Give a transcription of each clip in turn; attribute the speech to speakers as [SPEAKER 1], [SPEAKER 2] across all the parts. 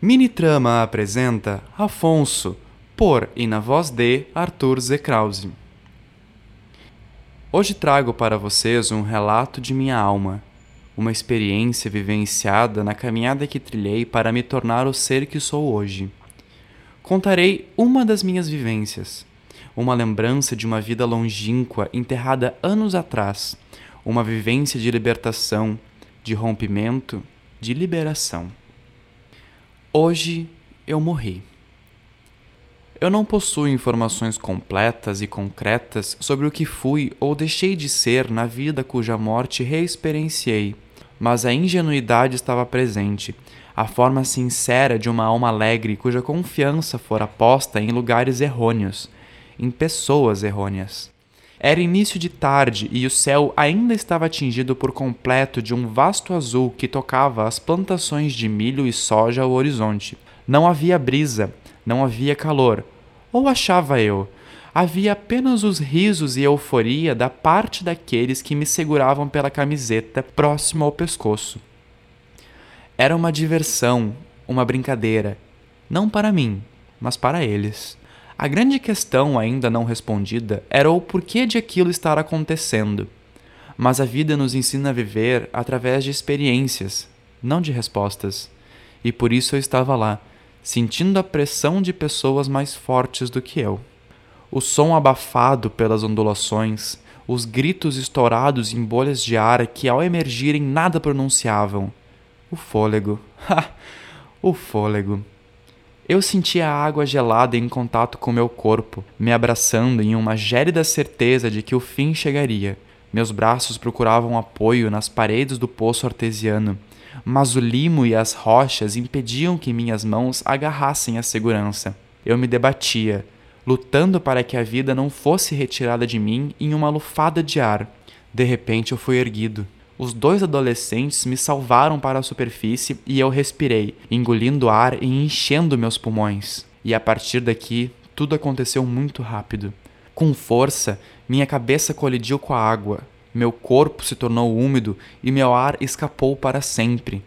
[SPEAKER 1] Mini Trama apresenta Afonso, por e na voz de Arthur Z. Hoje trago para vocês um relato de minha alma, uma experiência vivenciada na caminhada que trilhei para me tornar o ser que sou hoje. Contarei uma das minhas vivências, uma lembrança de uma vida longínqua enterrada anos atrás, uma vivência de libertação, de rompimento, de liberação. Hoje eu morri. Eu não possuo informações completas e concretas sobre o que fui ou deixei de ser na vida cuja morte reexperienciei, mas a ingenuidade estava presente, a forma sincera de uma alma alegre cuja confiança fora posta em lugares errôneos, em pessoas errôneas. Era início de tarde e o céu ainda estava tingido por completo de um vasto azul que tocava as plantações de milho e soja ao horizonte. Não havia brisa, não havia calor. Ou achava eu, havia apenas os risos e euforia da parte daqueles que me seguravam pela camiseta próximo ao pescoço. Era uma diversão, uma brincadeira, não para mim, mas para eles. A grande questão ainda não respondida era o porquê de aquilo estar acontecendo. Mas a vida nos ensina a viver através de experiências, não de respostas. E por isso eu estava lá, sentindo a pressão de pessoas mais fortes do que eu. O som abafado pelas ondulações, os gritos estourados em bolhas de ar que ao emergirem nada pronunciavam. O fôlego. Ha! o fôlego. Eu sentia a água gelada em contato com meu corpo, me abraçando em uma gélida certeza de que o fim chegaria. Meus braços procuravam apoio nas paredes do poço artesiano, mas o limo e as rochas impediam que minhas mãos agarrassem a segurança. Eu me debatia, lutando para que a vida não fosse retirada de mim em uma lufada de ar. De repente eu fui erguido. Os dois adolescentes me salvaram para a superfície e eu respirei, engolindo ar e enchendo meus pulmões. E a partir daqui, tudo aconteceu muito rápido. Com força, minha cabeça colidiu com a água, meu corpo se tornou úmido e meu ar escapou para sempre.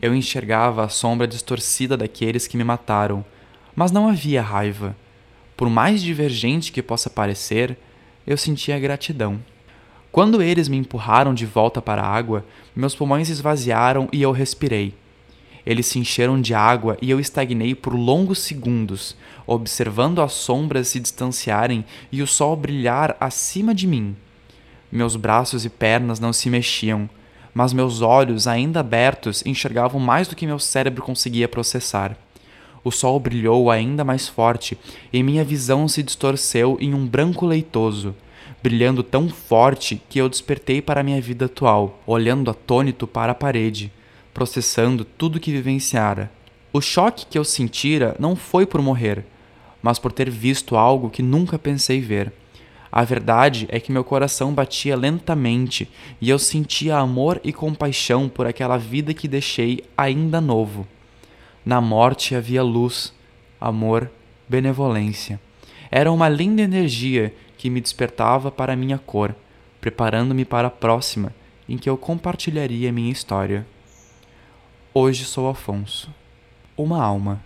[SPEAKER 1] Eu enxergava a sombra distorcida daqueles que me mataram, mas não havia raiva. Por mais divergente que possa parecer, eu sentia gratidão. Quando eles me empurraram de volta para a água, meus pulmões esvaziaram e eu respirei. Eles se encheram de água e eu estagnei por longos segundos, observando as sombras se distanciarem e o sol brilhar acima de mim. Meus braços e pernas não se mexiam, mas meus olhos, ainda abertos, enxergavam mais do que meu cérebro conseguia processar. O sol brilhou ainda mais forte e minha visão se distorceu em um branco leitoso brilhando tão forte que eu despertei para a minha vida atual, olhando atônito para a parede, processando tudo que vivenciara. O choque que eu sentira não foi por morrer, mas por ter visto algo que nunca pensei ver. A verdade é que meu coração batia lentamente e eu sentia amor e compaixão por aquela vida que deixei ainda novo. Na morte havia luz, amor, benevolência. Era uma linda energia que me despertava para minha cor, preparando-me para a próxima, em que eu compartilharia minha história. Hoje sou Afonso, uma alma